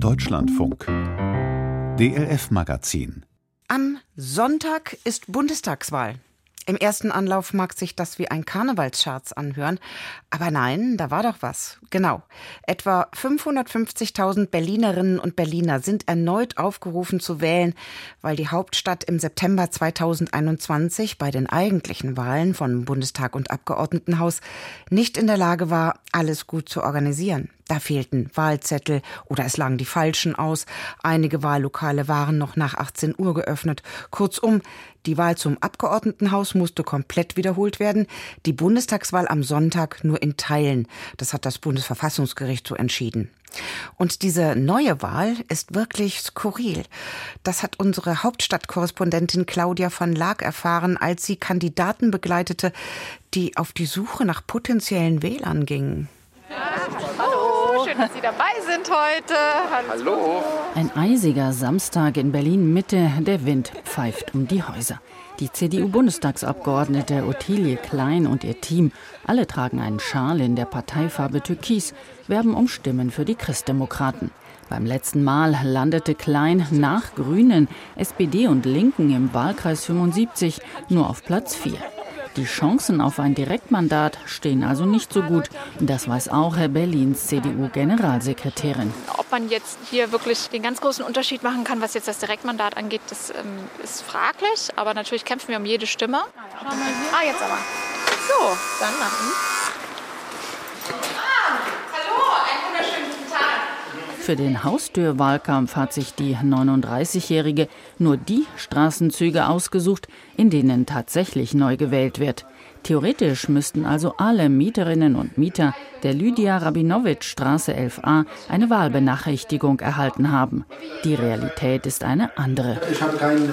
Deutschlandfunk DLF Magazin Am Sonntag ist Bundestagswahl. Im ersten Anlauf mag sich das wie ein Karnevalsscherz anhören, aber nein, da war doch was. Genau. Etwa 550.000 Berlinerinnen und Berliner sind erneut aufgerufen zu wählen, weil die Hauptstadt im September 2021 bei den eigentlichen Wahlen von Bundestag und Abgeordnetenhaus nicht in der Lage war, alles gut zu organisieren. Da fehlten Wahlzettel oder es lagen die falschen aus. Einige Wahllokale waren noch nach 18 Uhr geöffnet. Kurzum, die Wahl zum Abgeordnetenhaus musste komplett wiederholt werden, die Bundestagswahl am Sonntag nur in Teilen. Das hat das Bundesverfassungsgericht so entschieden. Und diese neue Wahl ist wirklich skurril. Das hat unsere Hauptstadtkorrespondentin Claudia von Laak erfahren, als sie Kandidaten begleitete, die auf die Suche nach potenziellen Wählern gingen. Dass Sie dabei sind heute. Hallo. Ein eisiger Samstag in Berlin Mitte, der Wind pfeift um die Häuser. Die CDU-Bundestagsabgeordnete Ottilie Klein und ihr Team, alle tragen einen Schal in der Parteifarbe Türkis, werben um Stimmen für die Christdemokraten. Beim letzten Mal landete Klein nach Grünen, SPD und Linken im Wahlkreis 75 nur auf Platz 4. Die Chancen auf ein Direktmandat stehen also nicht so gut. Das weiß auch Herr Berlins CDU-Generalsekretärin. Ob man jetzt hier wirklich den ganz großen Unterschied machen kann, was jetzt das Direktmandat angeht, das ähm, ist fraglich. Aber natürlich kämpfen wir um jede Stimme. Ah, jetzt aber. So, dann nach Für den Haustürwahlkampf hat sich die 39-Jährige nur die Straßenzüge ausgesucht, in denen tatsächlich neu gewählt wird. Theoretisch müssten also alle Mieterinnen und Mieter der Lydia Rabinowitsch Straße 11a eine Wahlbenachrichtigung erhalten haben. Die Realität ist eine andere. Ich habe kein, äh,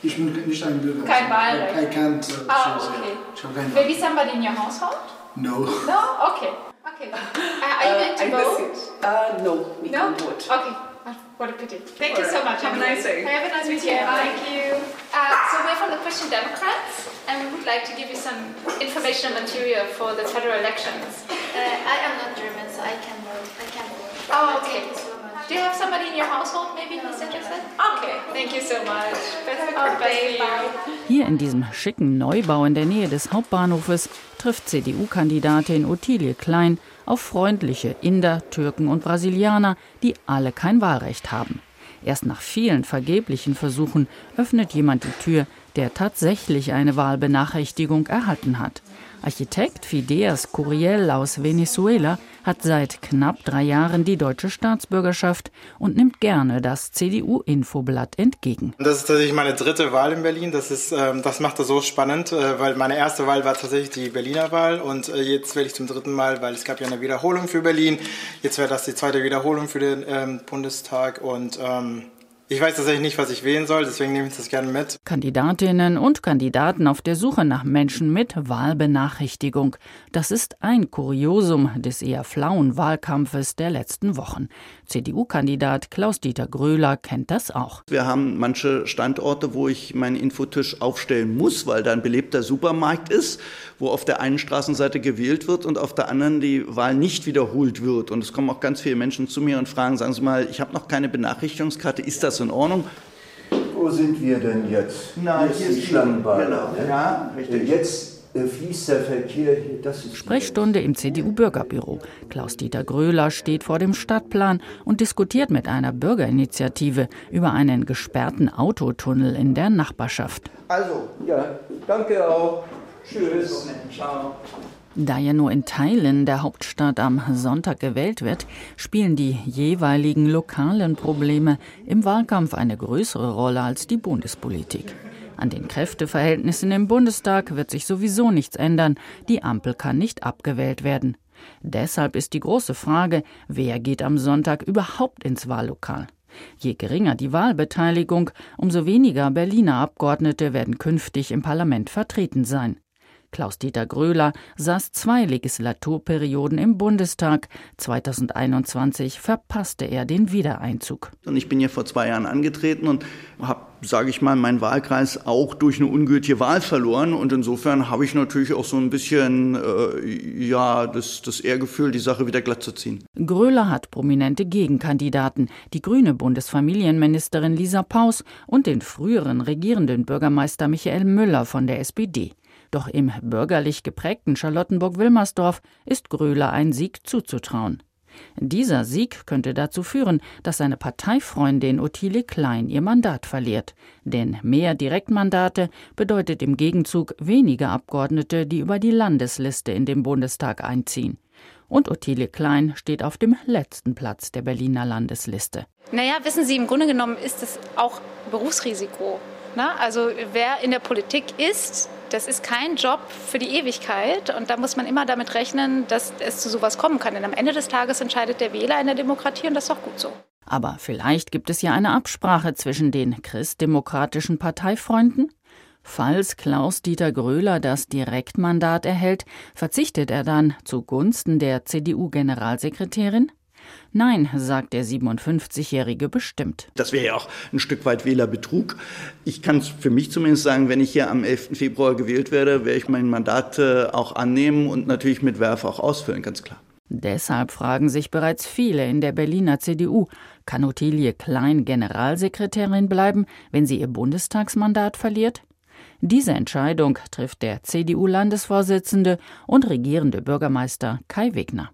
ich bin nicht ein Bürger. Kein Wahlrecht. I can't, äh, Ah, okay. Ich habe kein Maybe somebody in your household? No. No? Okay. Okay. Uh, are you going to vote? Uh, no, we No? can't vote. Okay. Ah, What a pity. Thank you so much. Have a nice day. Have a nice weekend. Thank you. Uh, so we're from the Christian Democrats and we would like to give you some informational material for the federal elections. Uh, I am not German, so I can vote. I can vote. Oh, okay. Do you have somebody in your household maybe who's interested? Okay. Thank you so much. Best of best Bye. Hier in diesem schicken Neubau in der Nähe des Hauptbahnhofes trifft CDU-Kandidatin Ottilie Klein auf freundliche Inder, Türken und Brasilianer, die alle kein Wahlrecht haben. Erst nach vielen vergeblichen Versuchen öffnet jemand die Tür, der tatsächlich eine Wahlbenachrichtigung erhalten hat. Architekt Fideas Curiel aus Venezuela hat seit knapp drei Jahren die deutsche Staatsbürgerschaft und nimmt gerne das CDU-Infoblatt entgegen. Das ist tatsächlich meine dritte Wahl in Berlin. Das, ist, ähm, das macht das so spannend, äh, weil meine erste Wahl war tatsächlich die Berliner Wahl und äh, jetzt wähle ich zum dritten Mal, weil es gab ja eine Wiederholung für Berlin. Jetzt wäre das die zweite Wiederholung für den ähm, Bundestag und ähm, ich weiß tatsächlich nicht, was ich wählen soll, deswegen nehme ich das gerne mit. Kandidatinnen und Kandidaten auf der Suche nach Menschen mit Wahlbenachrichtigung. Das ist ein Kuriosum des eher flauen Wahlkampfes der letzten Wochen. CDU-Kandidat Klaus-Dieter Gröler kennt das auch. Wir haben manche Standorte, wo ich meinen Infotisch aufstellen muss, weil da ein belebter Supermarkt ist, wo auf der einen Straßenseite gewählt wird und auf der anderen die Wahl nicht wiederholt wird. Und es kommen auch ganz viele Menschen zu mir und fragen, sagen Sie mal, ich habe noch keine Benachrichtigungskarte, ist das in Ordnung? Wo sind wir denn jetzt? Na, hier ist hier ist die- Schlangenbahn. genau. ne? Ja, richtig. Jetzt äh, fließt der Verkehr hier. Das ist Sprechstunde im CDU-Bürgerbüro. Klaus-Dieter Gröler steht vor dem Stadtplan und diskutiert mit einer Bürgerinitiative über einen gesperrten Autotunnel in der Nachbarschaft. Also, ja, danke auch. Tschüss. Ciao. Da ja nur in Teilen der Hauptstadt am Sonntag gewählt wird, spielen die jeweiligen lokalen Probleme im Wahlkampf eine größere Rolle als die Bundespolitik. An den Kräfteverhältnissen im Bundestag wird sich sowieso nichts ändern. Die Ampel kann nicht abgewählt werden. Deshalb ist die große Frage, wer geht am Sonntag überhaupt ins Wahllokal? Je geringer die Wahlbeteiligung, umso weniger Berliner Abgeordnete werden künftig im Parlament vertreten sein. Klaus-Dieter Gröler saß zwei Legislaturperioden im Bundestag. 2021 verpasste er den Wiedereinzug. Und ich bin hier vor zwei Jahren angetreten und habe, sage ich mal, meinen Wahlkreis auch durch eine ungültige Wahl verloren. Und insofern habe ich natürlich auch so ein bisschen, äh, ja, das, das Ehrgefühl, die Sache wieder glatt zu ziehen. Gröler hat prominente Gegenkandidaten, die grüne Bundesfamilienministerin Lisa Paus und den früheren regierenden Bürgermeister Michael Müller von der SPD. Doch im bürgerlich geprägten Charlottenburg-Wilmersdorf ist Gröler ein Sieg zuzutrauen. Dieser Sieg könnte dazu führen, dass seine Parteifreundin Ottilie Klein ihr Mandat verliert. Denn mehr Direktmandate bedeutet im Gegenzug weniger Abgeordnete, die über die Landesliste in den Bundestag einziehen. Und Ottilie Klein steht auf dem letzten Platz der Berliner Landesliste. Naja, wissen Sie, im Grunde genommen ist es auch Berufsrisiko. Ne? Also wer in der Politik ist, das ist kein Job für die Ewigkeit und da muss man immer damit rechnen, dass es zu sowas kommen kann. Denn am Ende des Tages entscheidet der Wähler in der Demokratie und das ist auch gut so. Aber vielleicht gibt es ja eine Absprache zwischen den christdemokratischen Parteifreunden? Falls Klaus-Dieter Gröler das Direktmandat erhält, verzichtet er dann zugunsten der CDU-Generalsekretärin? Nein, sagt der 57-Jährige bestimmt. Das wäre ja auch ein Stück weit Wählerbetrug. Ich kann es für mich zumindest sagen, wenn ich hier am 11. Februar gewählt werde, werde ich mein Mandat äh, auch annehmen und natürlich mit Werf auch ausfüllen, ganz klar. Deshalb fragen sich bereits viele in der Berliner CDU, kann Ottilie Klein Generalsekretärin bleiben, wenn sie ihr Bundestagsmandat verliert? Diese Entscheidung trifft der CDU-Landesvorsitzende und regierende Bürgermeister Kai Wegner.